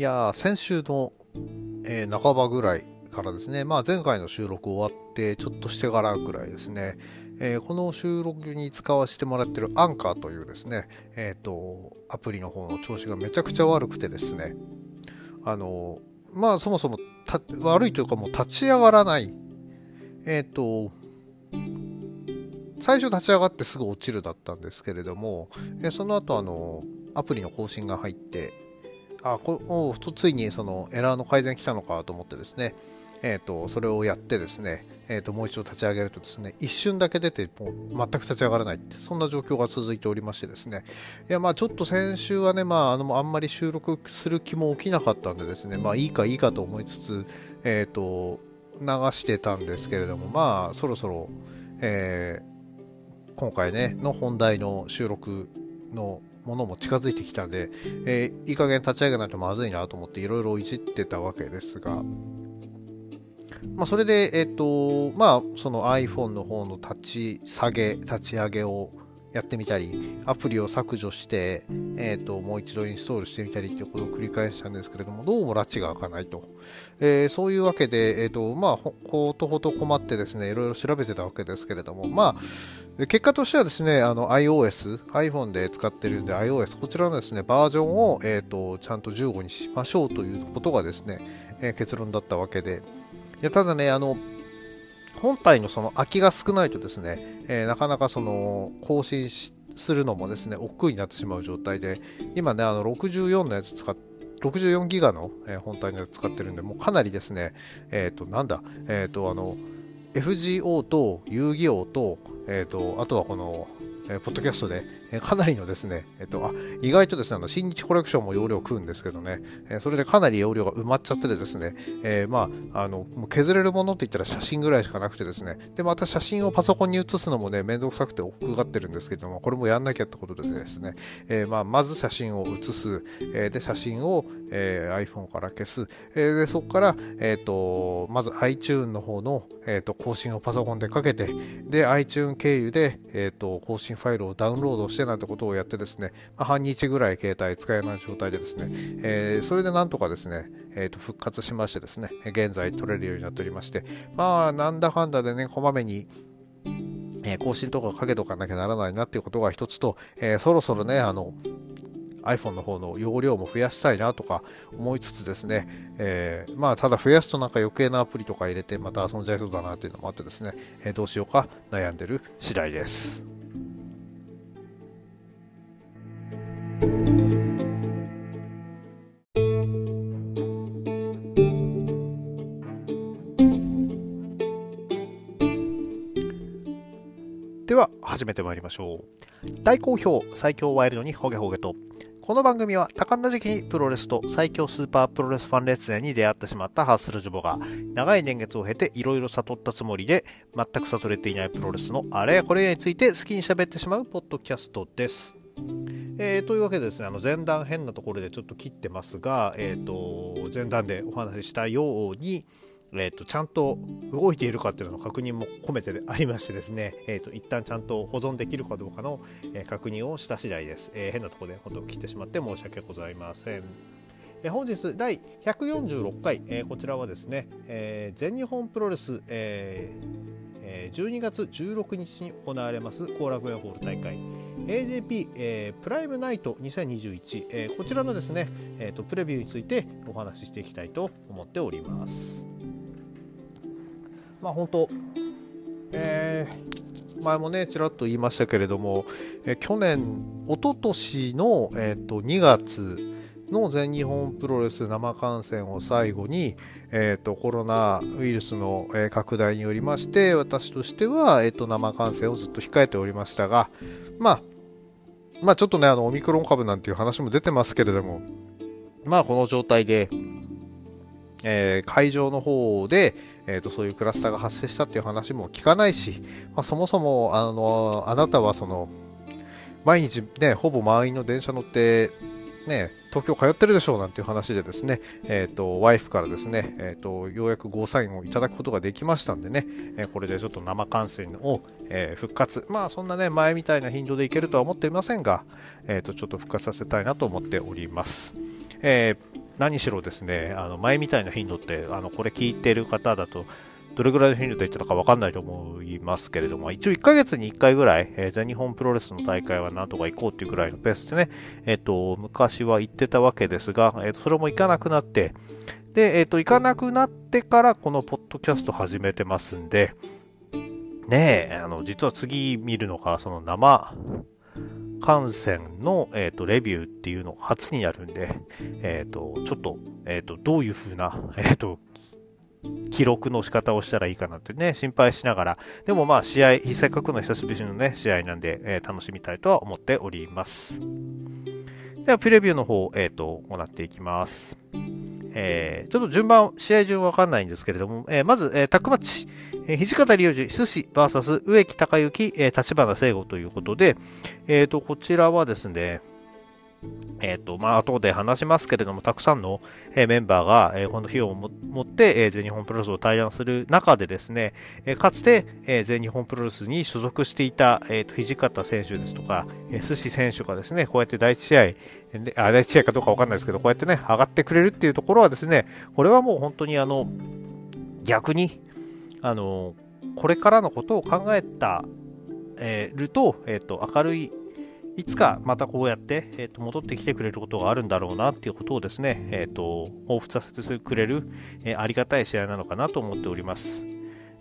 いや先週の、えー半ばぐらいからですね、まあ、前回の収録終わってちょっとしてからぐらいですね、えーこの収録に使わせてもらってるアンカーというですね、えっ、と、アプリの方の調子がめちゃくちゃ悪くてですね、あの、まあそもそも悪いというかもう立ち上がらない。えっ、と、最初立ち上がってすぐ落ちるだったんですけれども、えその後あの、アプリの更新が入って、あ、こおとついにそのエラーの改善来たのかと思ってですね、えっ、と、それをやってですね、えっ、と、もう一度立ち上げるとですね、一瞬だけ出て、もう全く立ち上がらないって、そんな状況が続いておりましてですね、いや、まあちょっと先週はね、まああの、あんまり収録する気も起きなかったんでですね、まあいいかいいかと思いつつ、えっ、と、流してたんですけれども、まあそろそろ、えー今回ね、の本題の収録のものも近づいてきたんで、えーいい加減立ち上げないとまずいなと思っていろいろいじってたわけですが、まあ、それで、えっ、と、まあ、その iPhone の方の立ち下げ、立ち上げをやってみたり、アプリを削除して、えっ、と、もう一度インストールしてみたりっていうことを繰り返したんですけれども、どうも拉致が開かないと。えーそういうわけで、えっ、と、まあ、ほとほと困ってですね、いろいろ調べてたわけですけれども、まあ、結果としてはですね、iOS、iPhone で使ってるんで iOS、こちらのですね、バージョンを、えっ、と、ちゃんと15にしましょうということがですね、えー結論だったわけで、いやただね、あの、本体のその空きが少ないとですね、えーなかなかその更新するのもですね、億劫になってしまう状態で、今ね、あの64のやつ使っ64ギガの、えー本体のやつ使ってるんで、もうかなりですね、えっ、と、なんだ、えっ、と、あの、FGO と遊戯王と、えっ、と、あとはこの、えーポッドキャストで、えかなりのですね、えっ、と、あ、意外とですね、あの、新日コレクションも容量食うんですけどね、えそれでかなり容量が埋まっちゃっててですね、えーまあ、あの、もう削れるものって言ったら写真ぐらいしかなくてですね、で、また写真をパソコンに写すのもね、めんどくさくて億劫がってるんですけども、これもやんなきゃってことでですね、えーまあ、まず写真を写す、えーで、写真を、えー iPhone から消す、えで、そこから、えっ、と、まず iTune の方の、えーと、更新をパソコンでかけて、で、iTune 経由で、えーと、更新ファイルをダウンロードしてなんてことをやってですね、まあ半日ぐらい携帯使えない状態でですね、えーそれでなんとかですね、えーと復活しましてですね、現在取れるようになっておりまして、まあ、なんだかんだでね、こまめに、えー更新とかかけとかなきゃならないなっていうことが一つと、えーそろそろね、あの、iPhone の方の容量も増やしたいなとか思いつつですね、えーまあただ増やすとなんか余計なアプリとか入れてまた遊んじゃいそうだなっていうのもあってですね、えーどうしようか悩んでる次第です。では始めてまいりましょう。大好評最強ワイルドにホゲホゲとこの番組は多感な時期にプロレスと最強スーパープロレスファン列伝に出会ってしまったハッスルジュボが長い年月を経ていろいろ悟ったつもりで全く悟れていないプロレスのあれやこれやについて好きに喋ってしまうポッドキャストです。えーというわけでですね、あの前段変なところでちょっと切ってますが、えー、と前段でお話ししたように、えー、とちゃんと動いているかっていうのの確認も込めてありましてですね、えー、と一旦ちゃんと保存できるかどうかの、確認をした次第です。えー変なところで本当切ってしまって申し訳ございません。本日第146回、えーこちらはですね、えー全日本プロレス、えーえー12月16日に行われます後楽園ホール大会 AJP、えープライムナイト2021、えーこちらのですね、えーとプレビューについてお話ししていきたいと思っております。まあ本当、えー前もねちらっと言いましたけれども、えー去年一昨年の、えー、と2月の全日本プロレス生観戦を最後に、えー、とコロナウイルスの、えー拡大によりまして私としては、えー、と生観戦をずっと控えておりましたがまあまあちょっとねあのオミクロン株なんていう話も出てますけれども。まあこの状態で、えー会場の方で、えー、とそういうクラスターが発生したっていう話も聞かないし、まあ、そもそもあのあなたはその毎日ねほぼ満員の電車乗ってね東京通ってるでしょうなんていう話でですね、えー、とワイフからですね、えー、とようやくゴーサインをいただくことができましたんでね、えーこれでちょっと生観戦を、えー復活まあそんなね前みたいな頻度でいけるとは思っていませんが、えー、とちょっと復活させたいなと思っております。えー、何しろですね、あの前みたいな頻度って、あのこれ聞いてる方だと、どれぐらいの頻度で言ってたか分かんないと思いますけれども、一応1ヶ月に1回ぐらい、えー、全日本プロレスの大会はなんとか行こうっていうぐらいのペースでね、えっ、ー、と、昔は行ってたわけですが、えー、とそれも行かなくなって、で、えっ、と、行かなくなってからこのポッドキャスト始めてますんで、ねえ、あの、実は次見るのが、その生観戦の、えーと、レビューっていうのが初になるんで、えっ、ー、と、ちょっと、えっ、ー、と、どういう風な、えっ、ー、と、記録の仕方をしたらいいかなってね、心配しながら、でもまあ試合、せっかくの久しぶりのね、試合なんで、えー、楽しみたいとは思っております。では、プレビューの方、えっ、ー、と、行っていきます。えー、ちょっと順番、試合順わかんないんですけれども、えー、まず、えー、タックマッチ、えー、土方隆二、寿司 VS 植木隆之、えー、立花聖吾ということで、えっ、ー、と、こちらはですね、えっ、ー、と、まあ、後で話しますけれども、たくさんの、えー、メンバーが、えー、この日をもって、えー、全日本プロレスを対談する中でですね、えー、かつて、えー、全日本プロレスに所属していた、えーと、土方選手ですとか、えー、寿司選手がですね、こうやって第一試合、であ第一試合かどうかわかんないですけど、こうやってね、上がってくれるっていうところはですね、これはもう本当にあの、逆に、あの、これからのことを考えた、えー、ると、えっ、ー、と、明るいいつかまたこうやって、えー、と戻ってきてくれることがあるんだろうなっていうことをですね、えー、と彷彿させてくれる、えー、ありがたい試合なのかなと思っております。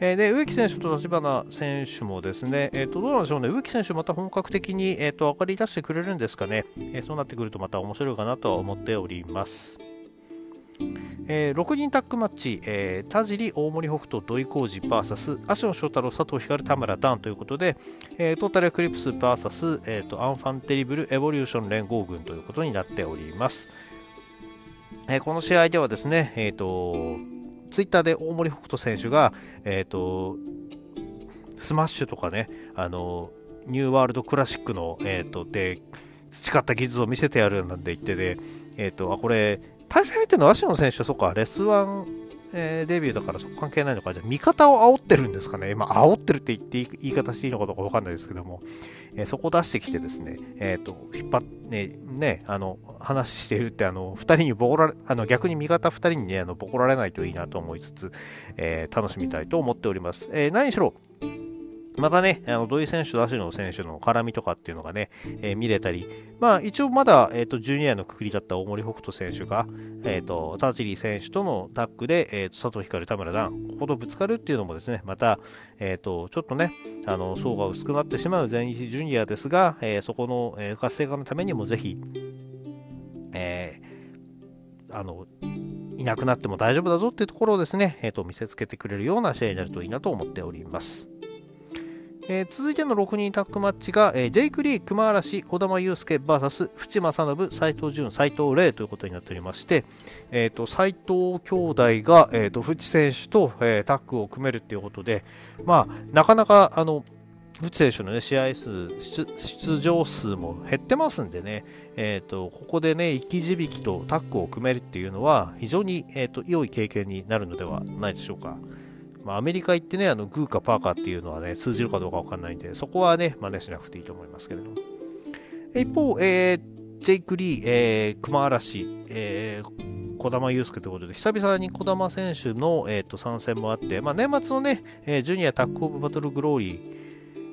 えー、で植木選手と立花選手もですね、えー、とどうなんでしょうね、植木選手また本格的に、えー、と上がり出してくれるんですかね、え、そうなってくるとまた面白いかなとは思っております。えー、6人タッグマッチ、えー、田尻、大森北斗、土肥こうじ VS 芦野祥太郎、佐藤光留、田村男児ということで、えー、トータルエクリプス VS、えーと、アンファンテリブルエボリューション連合軍ということになっております。えー、この試合ではですね、えーと、ツイッターで大森北斗選手が、えーと、スマッシュとかね、あのニューワールドクラシックの、えー、とで培った技術を見せてやるなんて言ってで、えー、とあこれ対戦相手の芦野選手はそっか、レスワン、えー、デビューだからそこ関係ないのか。じゃあ、味方を煽ってるんですかね。今、煽ってるって言って言い方していいのかどうかわかんないですけども、えー、そこを出してきてですね、えっ、ー、と、引っ張って、ね、あの、話しているって、あの、二人にボコられ、あの、逆に味方二人にね、あの、ボコられないといいなと思いつつ、え楽しみたいと思っております。え何しろ、またね、あの土井選手と芦野選手の絡みとかっていうのがね、えー、見れたり、まあ一応まだ、えーと、ジュニアのくくりだった大森北斗選手が、えっ、ー、と、田尻選手とのタッグで、えーと、佐藤光、田村段、こことぶつかるっていうのもですね、また、えっ、と、ちょっとね、あの、層が薄くなってしまう全日ジュニアですが、え、そこの、え、活性化のためにもぜひ、えー、あの、いなくなっても大丈夫だぞっていうところをですね、えーと見せつけてくれるような試合になるといいなと思っております。えー、続いての6人タッグマッチが、えー、ジェイク・リー、熊嵐、児玉悠介 VS 淵正信、斎藤潤、斎藤麗ということになっておりまして、えーと、斎藤兄弟が、えーと、淵選手と、えー、タッグを組めるということで、まあ、なかなかあの淵選手の、ね、試合数出場数も減ってますんでね、えーと、ここでね、生き字引とタッグを組めるっていうのは非常に、えーと良い経験になるのではないでしょうか。まあ、アメリカ行ってね、あのグーかパーかっていうのはね、通じるかどうかわかんないんで、そこはね、真似しなくていいと思いますけれども。一方、えー、ジェイク・リー、えー、熊嵐、えー、児玉悠介ということで、久々に児玉選手の、えーと、参戦もあって、まあ、年末のね、えー、ジュニアタッグオブバトルグローリー、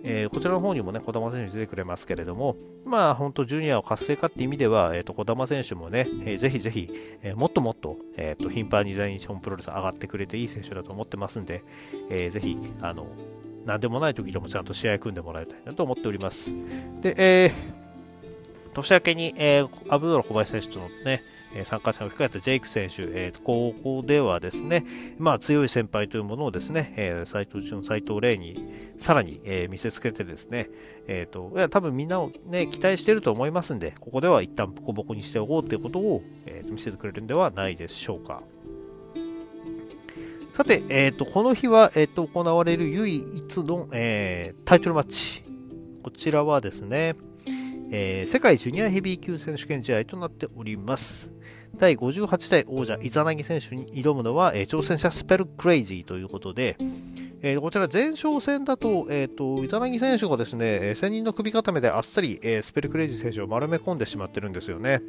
えー、こちらの方にもね、児玉選手出てくれますけれども、まあ、本当、ジュニアを活性化って意味では、えーと、児玉選手もね、えー、ぜひぜひ、えー、もっともっと,、えーと、頻繁に全日本プロレス上がってくれていい選手だと思ってますんで、えー、ぜひ、あの、なんでもない時でもちゃんと試合組んでもらいたいなと思っております。で、えー、年明けに、えー、アブドラ小林選手とのね、え参加戦を控えたジェイク選手、えー、高校ではですね、まあ、強い先輩というものをですね、えー、斉藤俊、斉藤麗にさらに、え、見せつけてですね、えっ、ー、と、いや、多分みんなをね、期待してると思いますんで、ここでは一旦ボコボコにしておこうということを、えー、見せてくれるんではないでしょうか。さて、えっ、ー、と、この日は、えっ、と、行われる唯一の、えタイトルマッチ。こちらはですね、え世界ジュニアヘビー級選手権試合となっております。第58代王者イザナギ選手に挑むのは、えー、挑戦者スペルクレイジーということで、えー、こちら前哨戦だと、えっ、ー、と、イザナギ選手がですね、専任の首固めであっさり、えー、スペルクレイジー選手を丸め込んでしまってるんですよね。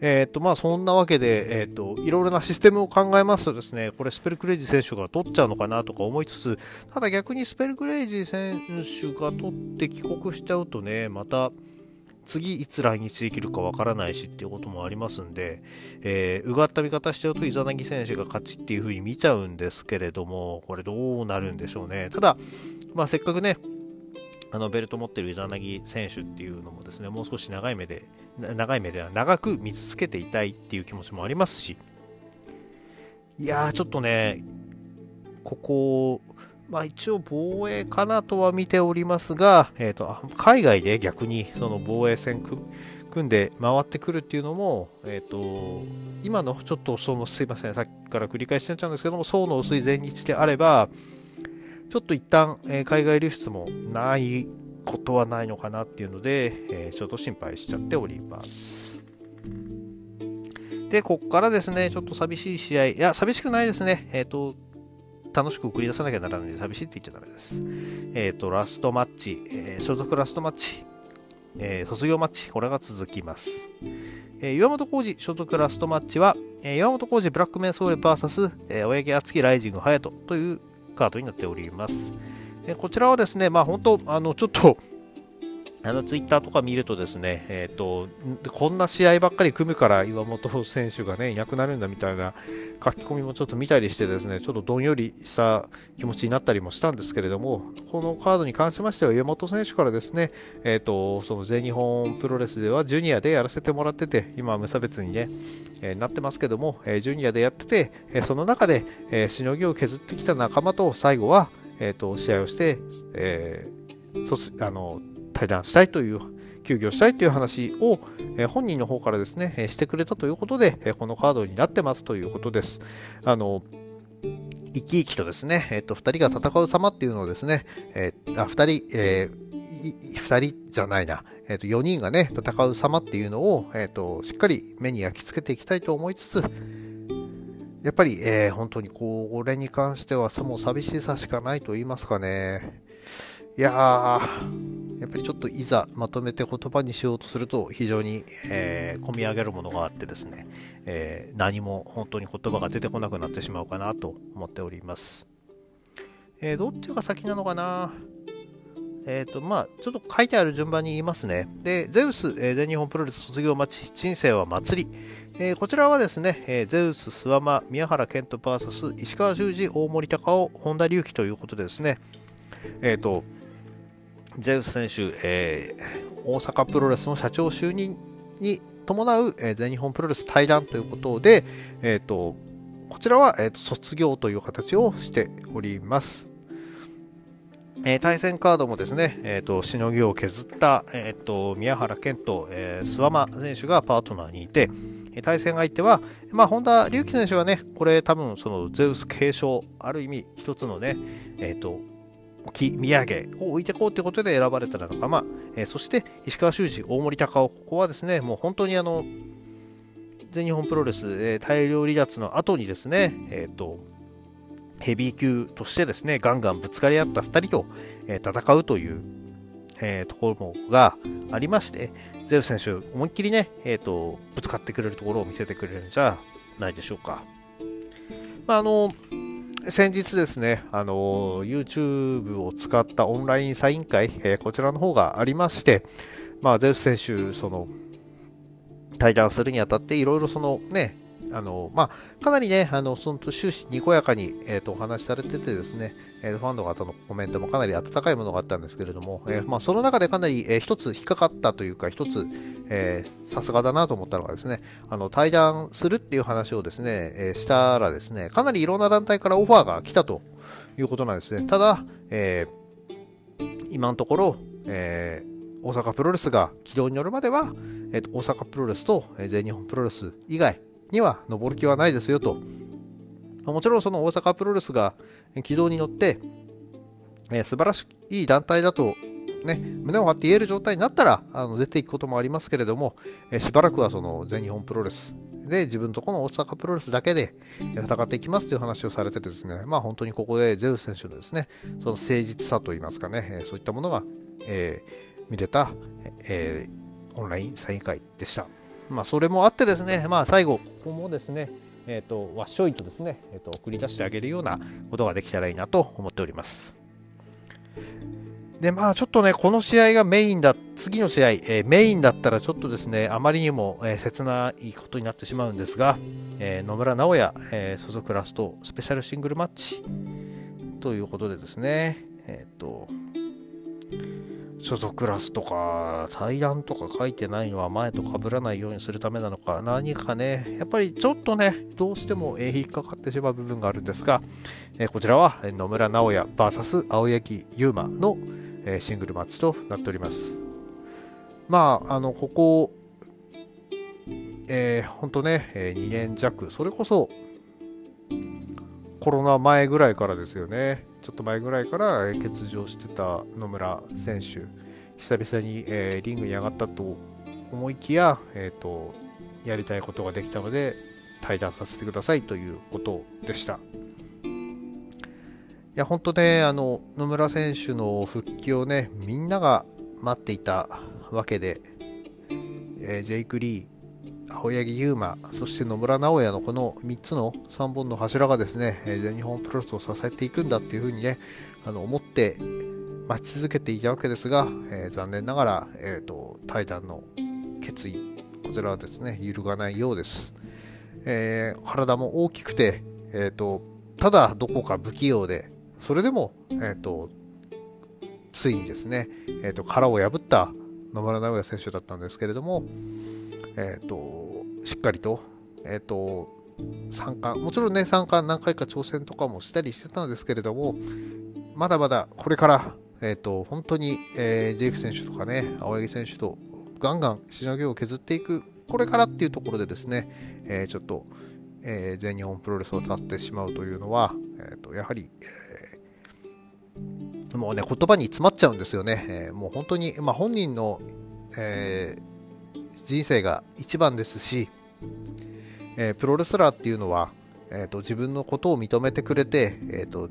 えっ、と、まあ、そんなわけで、えっ、と、いろいろなシステムを考えますとですね、これスペルクレイジー選手が取っちゃうのかなとか思いつつ、ただ逆にスペルクレイジー選手が取って帰国しちゃうとね、また、次いつ来日できるかわからないしっていうこともありますんで、えー、うがった見方しちゃうとイザナギ選手が勝ちっていう風に見ちゃうんですけれども、これどうなるんでしょうね。ただ、まあ、せっかくね、あのベルト持ってるイザナギ選手っていうのもですね、もう少し長い目で、長い目では長く見続けていたいっていう気持ちもありますし、いやー、ちょっとね、ここ、まあ、一応防衛かなとは見ておりますが、えーと、海外で逆にその防衛戦組んで回ってくるっていうのも、えーと、今のちょっとそのすいませんさっきから繰り返しになっちゃうんですけども層の薄い前日であればちょっと一旦、えー、海外流出もないことはないのかなっていうので、えー、ちょっと心配しちゃっております。で、ここからですね、ちょっと寂しい試合、いや、寂しくないですね。えっ、ー、と、楽しく送り出さなきゃならないんで寂しいって言っちゃダメです。えっ、ー、と、ラストマッチ、えー、所属ラストマッチ、えー、卒業マッチ、これが続きます。え、岩本浩二所属ラストマッチは、え、岩本浩二ブラックメンソーレ VS、えー、親木敦樹ライジング隼人というカードになっております。え、こちらはですね、まあ本当、あの、ちょっと、あのツイッターとか見るとですね、えーと、こんな試合ばっかり組むから岩本選手がねいなくなるんだみたいな書き込みもちょっと見たりしてですねちょっとどんよりした気持ちになったりもしたんですけれどもこのカードに関しましては岩本選手からですね、えーと、その全日本プロレスではジュニアでやらせてもらってて今は無差別にね、えー、なってますけども、えー、ジュニアでやってて、え、その中で、えしのぎを削ってきた仲間と最後は、えーと、試合をして、えー、あの対談したいという、休業したいという話を、え本人の方からですね、えしてくれたということで、えこのカードになってますということです。あの、生き生きとですね、えっ、と、2人が戦う様っていうのをですね、えー、あ、2人、えー、2人じゃないな、えっ、と、4人がね、戦う様っていうのを、えっ、と、しっかり目に焼き付けていきたいと思いつつ、やっぱり、えー、本当にこれに関しては、もう寂しさしかないと言いますかね。いやー、やっぱりちょっといざまとめて言葉にしようとすると非常に、えー、込み上げるものがあってですね、えー、何も本当に言葉が出てこなくなってしまうかなと思っております。えー、どっちが先なのかな？えっ、ー、と、まあ、ちょっと書いてある順番に言いますね。で、ゼウス、えー、全日本プロレス卒業待ち、人生は祭り。えー、こちらはですね、え、ゼウス、諏訪間、宮原健人 VS 石川修司、大森隆夫、本田隆起ということでですね、えっ、と、ゼウス選手、えー、大阪プロレスの社長就任に伴う、えー、全日本プロレス対談ということで、えーと、こちらは、えーと、卒業という形をしております。えー、対戦カードもですね、えーと、しのぎを削った、えー、と宮原健と、えー、諏訪間選手がパートナーにいて、対戦相手は、まあ、本田隆起選手はね、これ多分そのゼウス継承、ある意味一つのね、えっ、ー、と、木土産を置いてこうということで選ばれた仲間、えー、そして石川修司、大森隆夫、ここはですね、もう本当にあの、全日本プロレス、えー、大量離脱の後にですね、えっ、ー、と、ヘビー級としてですね、ガンガンぶつかり合った2人と、えー、戦うという、えー、ところがありまして、ゼウス選手、思いっきりね、えーと、ぶつかってくれるところを見せてくれるんじゃないでしょうか。まあ、あの、先日ですね、あの、YouTube を使ったオンラインサイン会、えー、こちらの方がありまして、まあ、ゼウス選手、その、対談するにあたって、いろいろそのね、あの、まあ、かなりね、あの、その終始にこやかに、えっ、ー、と、お話しされててですね、えー、ファンの方のコメントもかなり温かいものがあったんですけれども、えー、まあ、その中でかなり、えー、一つ引っかかったというか、一つ、えさすがだなと思ったのがですね、あの、対談するっていう話をですね、えしたらですね、かなりいろんな団体からオファーが来たということなんですね。ただ、え今のところ、え大阪プロレスが軌道に乗るまでは、えー、と大阪プロレスと、え全日本プロレス以外、には登る気はないですよと。もちろんその大阪プロレスが軌道に乗って、えー、素晴らしい団体だと、ね、胸を張って言える状態になったらあの出ていくこともありますけれども、えー、しばらくはその全日本プロレス、で、自分とこの大阪プロレスだけで戦っていきますという話をされててですね、まあ本当にここでゼウス選手のですね、その誠実さといいますかねえ、そういったものが、え、見れた、え、オンラインサイン会でした。まあそれもあってですね、まあ最後、ここもですね、え、ー、と、わっしょいとですね、えっ、と、送り出してあげるようなことができたらいいなと思っております。で、まあちょっとね、この試合がメインだ、次の試合、えー、メインだったらちょっとですね、あまりにも、えー、切ないことになってしまうんですが、えー、野村直哉、え所属ラストスペシャルシングルマッチということでですね、えっ、と、所属クラスとか対談とか書いてないのは前と被らないようにするためなのか何かね。やっぱりちょっとねどうしても引っかかってしまう部分があるんですがこちらは野村直哉 VS 青柳優馬のえシングルマッチとなっております。まあ、あの、ここ、えー、本当ね、え2年弱、それこそコロナ前ぐらいからですよね、ちょっと前ぐらいから欠場してた野村選手、久々に、えー、リングに上がったと思いきや、えーと、やりたいことができたので、対談させてくださいということでした。いや、本当ね、あの、野村選手の復帰をね、みんなが待っていたわけで、えー、ジェイク・リー、青柳優馬、そして野村直哉のこの3つの3本の柱がですね、全日本プロレスを支えていくんだっていうふうにね、あの思って待ち続けていたわけですが、えー、残念ながら、えーと、対談の決意、こちらはですね、揺るがないようです。えー、体も大きくて、えーとただどこか不器用で、それでも、えーと、ついにですね、えーと、殻を破った野村直哉選手だったんですけれども、えーと、しっかりと,、えー、と3冠もちろんね3冠何回か挑戦とかもしたりしてたんですけれどもまだまだこれから、えー、と本当に、え、ジェイク選手とかね青柳選手とガンガンしのぎを削っていくこれからっていうところでですね、え、ちょっと、え、全日本プロレスを立ってしまうというのは、えー、とやはりえ、もうね、言葉に詰まっちゃうんですよね。えー、もう本当に、まあ、本人の、えー、人生が一番ですし、えー、プロレスラーっていうのは、えーと、自分のことを認めてくれて、えーと、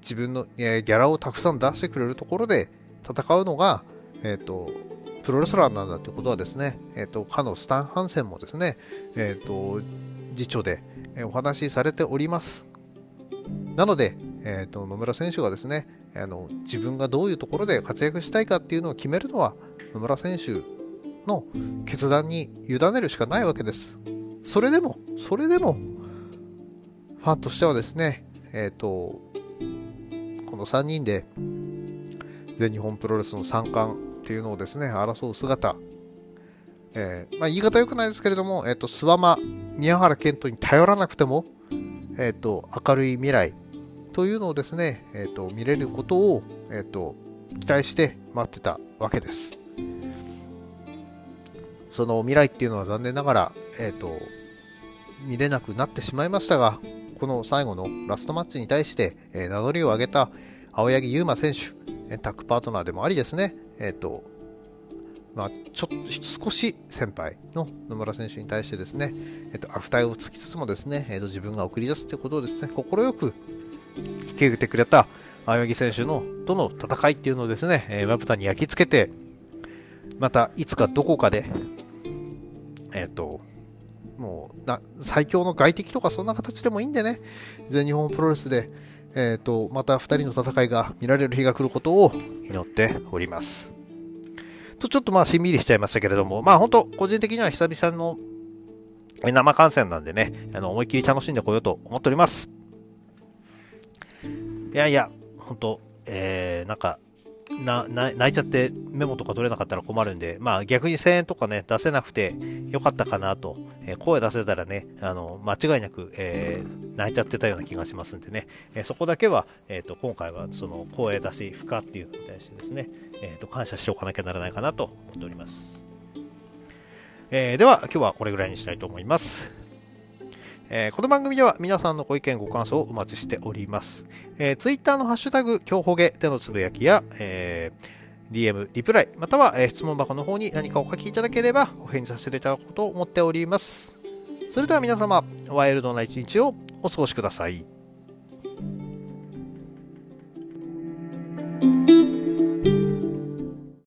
自分の、えー、ギャラをたくさん出してくれるところで戦うのが、えーと、プロレスラーなんだということはですね、えー、とかのスタン・ハンセンもですね、えー、と次長でお話しされております。なので、えーと、野村選手がですねあの自分がどういうところで活躍したいかっていうのを決めるのは野村選手の決断に委ねるしかないわけです。それでも、それでも、ファンとしてはですね、えっ、ー、と、この3人で全日本プロレスの3冠っていうのをですね、争う姿、えー、まあ、言い方良くないですけれども、えっ、ー、と、諏訪間、宮原健人に頼らなくても、えっ、と、明るい未来、というのをですね、えーと、見れることを、えーと、期待して待ってたわけです。その未来っていうのは残念ながら、えーと、見れなくなってしまいましたが、この最後のラストマッチに対して、えー、名乗りを上げた青柳優馬選手、タッグパートナーでもありですね、えっ、ー、と、まあ、ちょっと少し先輩の野村選手に対してですね、えっ、ー、と、悪態をつきつつもですね、えっ、と、自分が送り出すということをですね、快く引き受けてくれた青柳選手のとの戦いっていうのをですね、まぶたに焼き付けて、またいつかどこかで、えっ、ー、と、もうな最強の外敵とかそんな形でもいいんでね、全日本プロレスで、えっ、ー、と、また2人の戦いが見られる日が来ることを祈っております。と、ちょっとまあしんみりしちゃいましたけれども、まあ本当、個人的には久々の生観戦なんでね、あの思いっきり楽しんでこようと思っております。いやいや、本当えー、なんか、な泣いちゃってメモとか取れなかったら困るんで、まあ逆に1000円とかね、出せなくてよかったかなと、えー、声出せたらね、あの、間違いなく、えー、泣いちゃってたような気がしますんでね、えー、そこだけは、えっ、と、今回はその声出し、負荷っていうのに対してですね、えっ、と、感謝しておかなきゃならないかなと思っております。えでは、今日はこれぐらいにしたいと思います。えー、この番組では皆さんのご意見、ご感想をお待ちしております。えー、Twitter のハッシュタグ、今日ほげでのつぶやきや、えー、DM、リプライ、または、えー、質問箱の方に何かお書きいただければ、お返事させていただこうと思っております。それでは皆様、ワイルドな一日をお過ごしください。